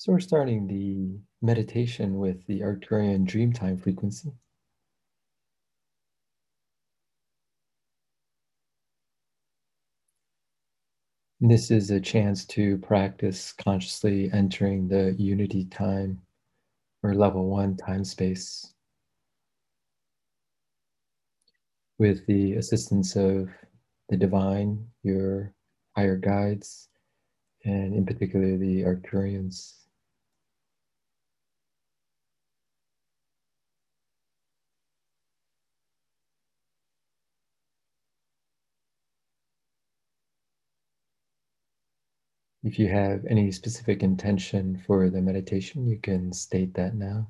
So we're starting the meditation with the Arcturian Dreamtime frequency. This is a chance to practice consciously entering the unity time or level one time space with the assistance of the divine, your higher guides, and in particular the Arcturians. If you have any specific intention for the meditation, you can state that now.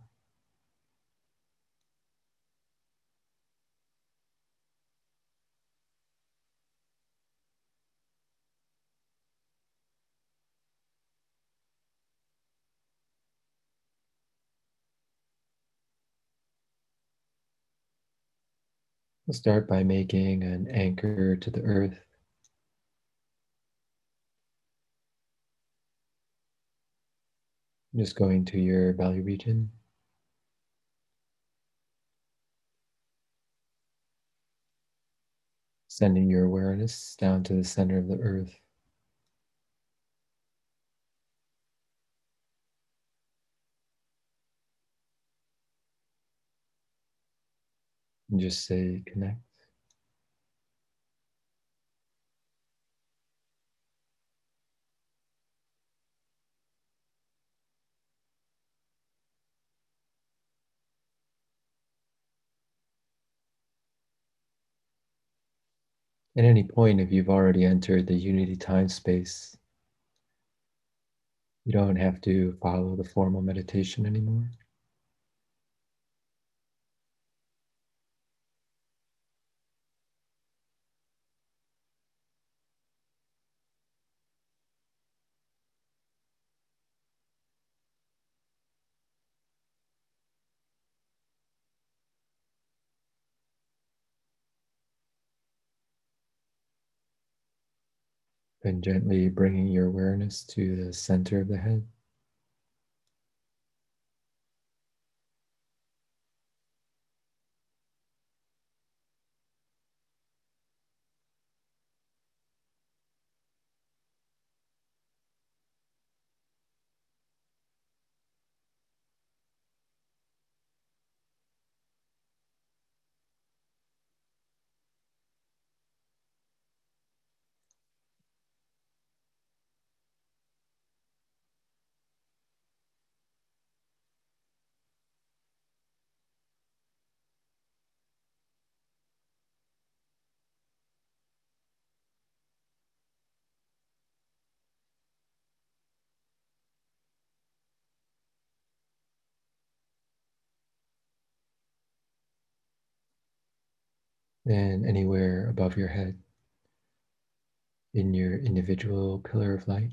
We'll start by making an anchor to the earth. Just going to your belly region. Sending your awareness down to the center of the earth. And just say connect. At any point, if you've already entered the unity time space, you don't have to follow the formal meditation anymore. And gently bringing your awareness to the center of the head. And anywhere above your head in your individual pillar of light.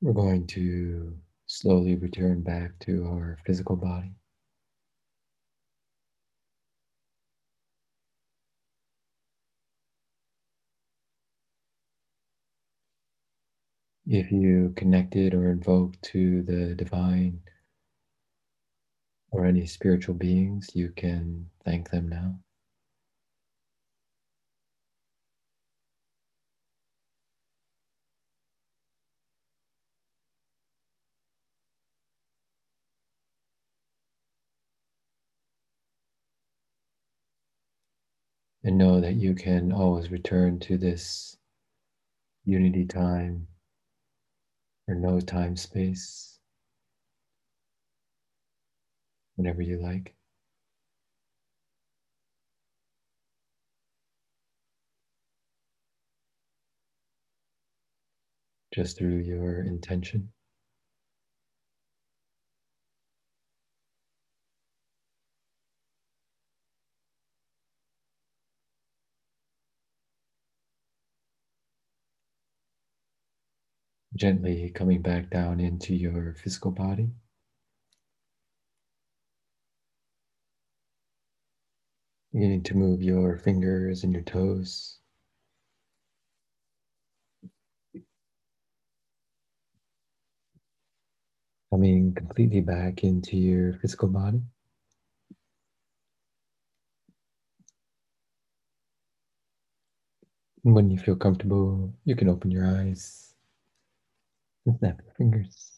We're going to slowly return back to our physical body. If you connected or invoked to the divine or any spiritual beings, you can thank them now. And know that you can always return to this unity time or no time space whenever you like. Just through your intention. Gently coming back down into your physical body. Beginning to move your fingers and your toes. Coming completely back into your physical body. when you feel comfortable, you can open your eyes snap your fingers.